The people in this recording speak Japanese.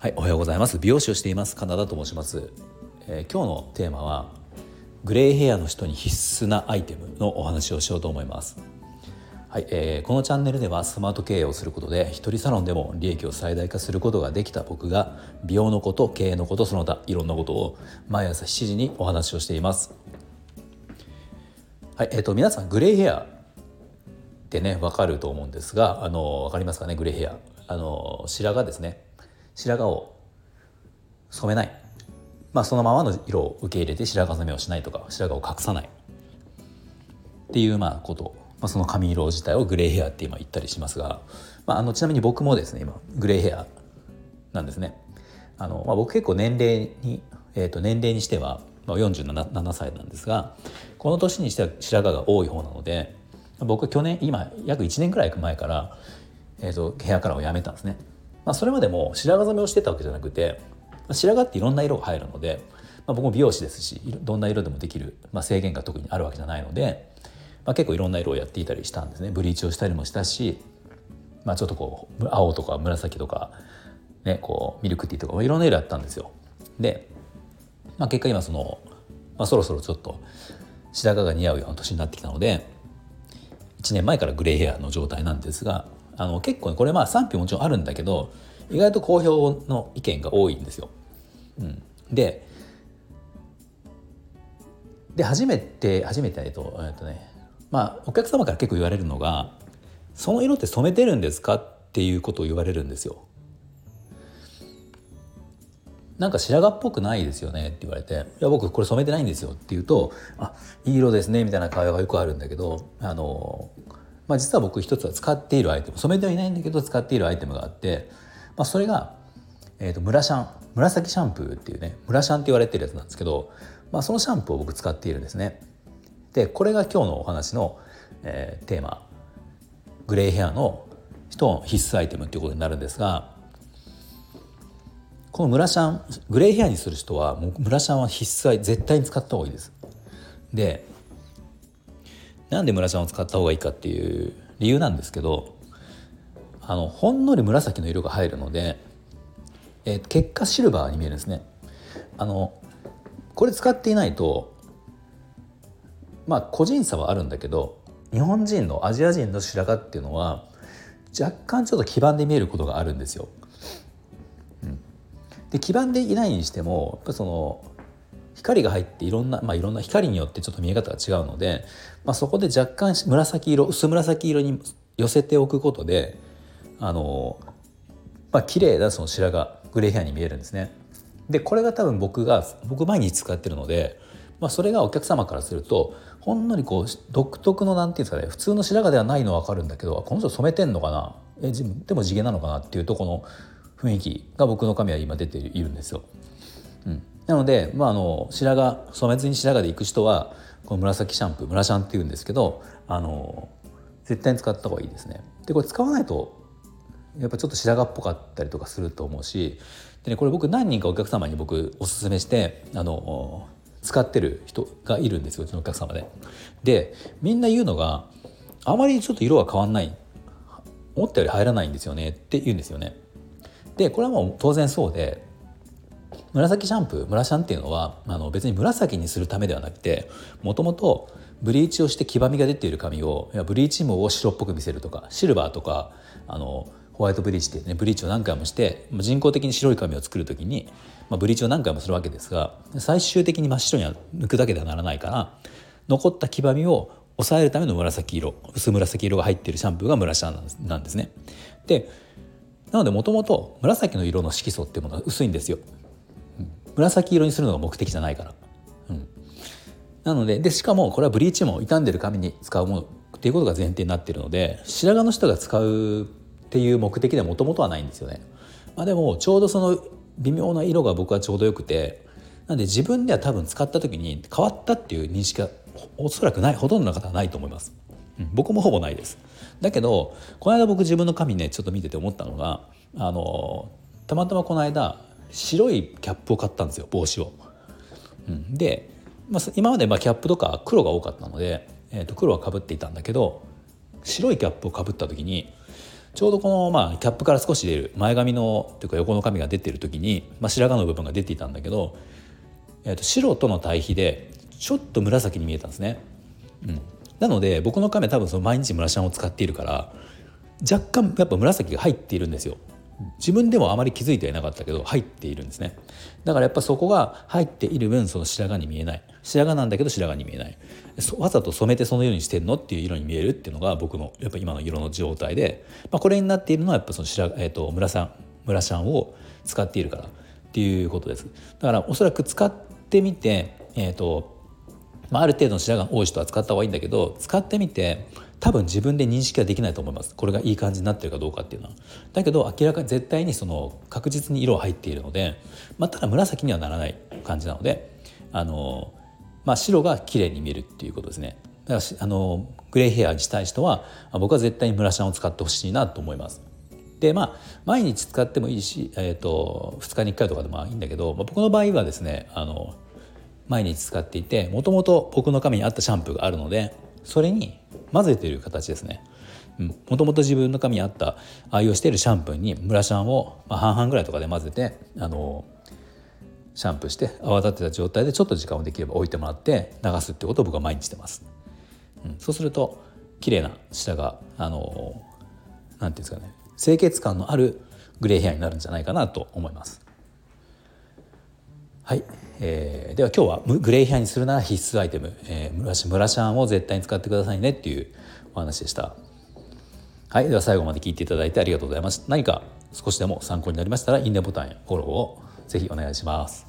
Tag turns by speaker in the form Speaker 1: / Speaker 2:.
Speaker 1: はいおはようございます。美容師をしていますカナダと申します、えー、今日のテーマはグレーヘアの人に必須なアイテムのお話をしようと思います。はい、えー、このチャンネルではスマート経営をすることで一人サロンでも利益を最大化することができた僕が美容のこと経営のことその他いろんなことを毎朝7時にお話をしています。はいえーと、皆さんグレーヘアってね分かると思うんですがあの分かりますかねグレーヘア。あの白髪ですね。白髪を染めない、まあ、そのままの色を受け入れて白髪染めをしないとか白髪を隠さない。っていうまあこと、まあ、その髪色自体をグレーヘアって今言ったりしますが、まあ、あのちなみに僕もですね今グレーヘアなんですね。あのまあ、僕結構年齢に、えー、と年齢にしては、まあ、47歳なんですがこの年にしては白髪が多い方なので僕は去年今約1年くらい前から、えー、とヘアカラーをやめたんですね。まあ、それまでも白髪染めをしてたわけじゃなくて白髪っていろんな色が入るので、まあ、僕も美容師ですしどんな色でもできる、まあ、制限が特にあるわけじゃないので、まあ、結構いろんな色をやっていたりしたんですねブリーチをしたりもしたし、まあ、ちょっとこう青とか紫とか、ね、こうミルクティーとかいろんな色やったんですよ。で、まあ、結果今その、まあ、そろそろちょっと白髪が似合うような年になってきたので1年前からグレーヘアの状態なんですがあの結構、これまあ賛否もちろんあるんだけど意外と好評の意見が多いんですよ。うん、でで初めて初めてえっとえっとねまあお客様から結構言われるのが「その色って染めてるんですか?」っていうことを言われるんですよ。なんか白髪っぽくないですよねって言われて「いや僕これ染めてないんですよ」って言うと「あいい色ですね」みたいな会話がよくあるんだけどあのまあ、実は僕一つは使っているアイテム染めてはいないんだけど使っているアイテムがあって、まあ、それが、えー、とムラシャン紫シャンプーっていうねムラシャンって言われてるやつなんですけど、まあ、そのシャンプーを僕使っているんですね。でこれが今日のお話の、えー、テーマグレーヘアの人の必須アイテムっていうことになるんですがこのムラシャングレーヘアにする人はもうムラシャンは必須は絶対に使った方がいいです。でなんでムラシャンを使った方がいいかっていう理由なんですけどあのほんのり紫の色が入るので、えー、結果シルバーに見えるんですね。あのこれ使っていないとまあ個人差はあるんだけど日本人のアジア人の白髪っていうのは若干ちょっと黄ばんで見えることがあるんですよ。で黄ばんでいないにしてもやっぱその光が入っていろんな、まあ、いろんな光によってちょっと見え方が違うので、まあ、そこで若干紫色薄紫色に寄せておくことであの、まあ綺麗なその白髪グレーヘアに見えるんですね。でこれが多分僕が僕毎日使ってるので、まあ、それがお客様からするとほんのりこう独特のなんていうんですかね普通の白髪ではないのは分かるんだけどこの人染めてんのかな？えでも地毛なのかな？っていうとこの雰囲気が僕の髪は今出ているんですよ。うん、なので、まあ、あの白髪染めずに白髪で行く人はこの紫シャンプームラシャンっていうんですけどあの絶対に使った方がいいですね。でこれ使わないとやっぱちょっと白髪っぽかったりとかすると思うしで、ね、これ僕何人かお客様に僕おすすめしてあの使ってる人がいるんですようちのお客様で。でみんな言うのがあまりちょっと色が変わんない思ったより入らないんですよねって言うんですよね。でこれはもう当然そうで紫シャンプームラシャンっていうのはあの別に紫にするためではなくてもともとブリーチをして黄ばみが出ている髪をブリーチ毛を白っぽく見せるとかシルバーとかあのホワイトブリーチって、ね、ブリーチを何回もして人工的に白い髪を作る時に、まあ、ブリーチを何回もするわけですが最終的に真っ白には抜くだけではならないから残った黄ばみを抑えるための紫色薄紫色が入っているシャンプーがムラシャンなんですね。でなのでもともと紫の色の色素っていうものは薄いんですよ。紫色にするのが目的じゃないから。うん、なのででしかもこれはブリーチも傷んでる髪に使うものっていうことが前提になっているので白髪の人が使うっていう目的ではもともとはないんですよね。まあ、でもちょうどその微妙な色が僕はちょうどよくてなんで自分では多分使った時に変わったっていう認識がおそらくないほとんどの方はないと思います。うん、僕もほぼないです。だけどこの間僕自分の髪ねちょっと見てて思ったのがあのたまたまこの間白いキャップを買ったんですよ帽子を。うん、で、まあ、今までまあキャップとか黒が多かったので、えー、と黒はかぶっていたんだけど白いキャップをかぶった時にちょうどこの、まあ、キャップから少し出る前髪のというか横の髪が出てる時に、まあ、白髪の部分が出ていたんだけど、えー、と白との対比でちょっと紫に見えたんですね。うん、なので僕の髪は多分その毎日ムラシャンを使っているから若干やっぱ紫が入っているんですよ。自分でもあまり気づいてはいなかったけど入っているんですね。だからやっぱそこが入っている分その白髪に見えない。白髪なんだけど白髪に見えない。わざと染めてそのようにしてるのっていう色に見えるっていうのが僕のやっぱ今の色の状態で、まあ、これになっているのはやっぱその白、えーと、ムラさんムラシャンを使っているからっていうことです。だからおそらく使ってみてえっ、ー、とまあ、ある程度の白髪多い人は使った方がいいんだけど使ってみて多分自分で認識はできないと思います。これがいい感じになってるかどうかっていうのは。だけど明らかに絶対にその確実に色は入っているので、まあ、ただ紫にはならない感じなのであの、まあ、白が綺麗に見えるっていうことですね。だからあのグレーヘアにしたい人は僕は絶対にムラシャンを使ってほしいなと思います。でまあ毎日使ってもいいし、えーと、2日に1回とかでもいいんだけど、まあ、僕の場合はですねあの毎日使っていてもともと僕の髪に合ったシャンプーがあるのでそれに混ぜている形ですね。もともと自分の髪に合った愛用しているシャンプーにムラシャンを、半々ぐらいとかで混ぜてあのシャンプーして泡立てた状態でちょっと時間をできれば置いてもらって流すってことを僕は毎日してます、うん、そうすると綺麗な下があのなんていうんですかね清潔感のあるグレーヘアになるんじゃないかなと思います。はい、えー、では今日はグレーヘアにするなら必須アイテム、えー、ムラシムラシャンを絶対に使ってくださいねっていうお話でした。はい。では最後まで聞いていただいてありがとうございます。何か少しでも参考になりましたらいいねボタンやフォローをぜひお願いします。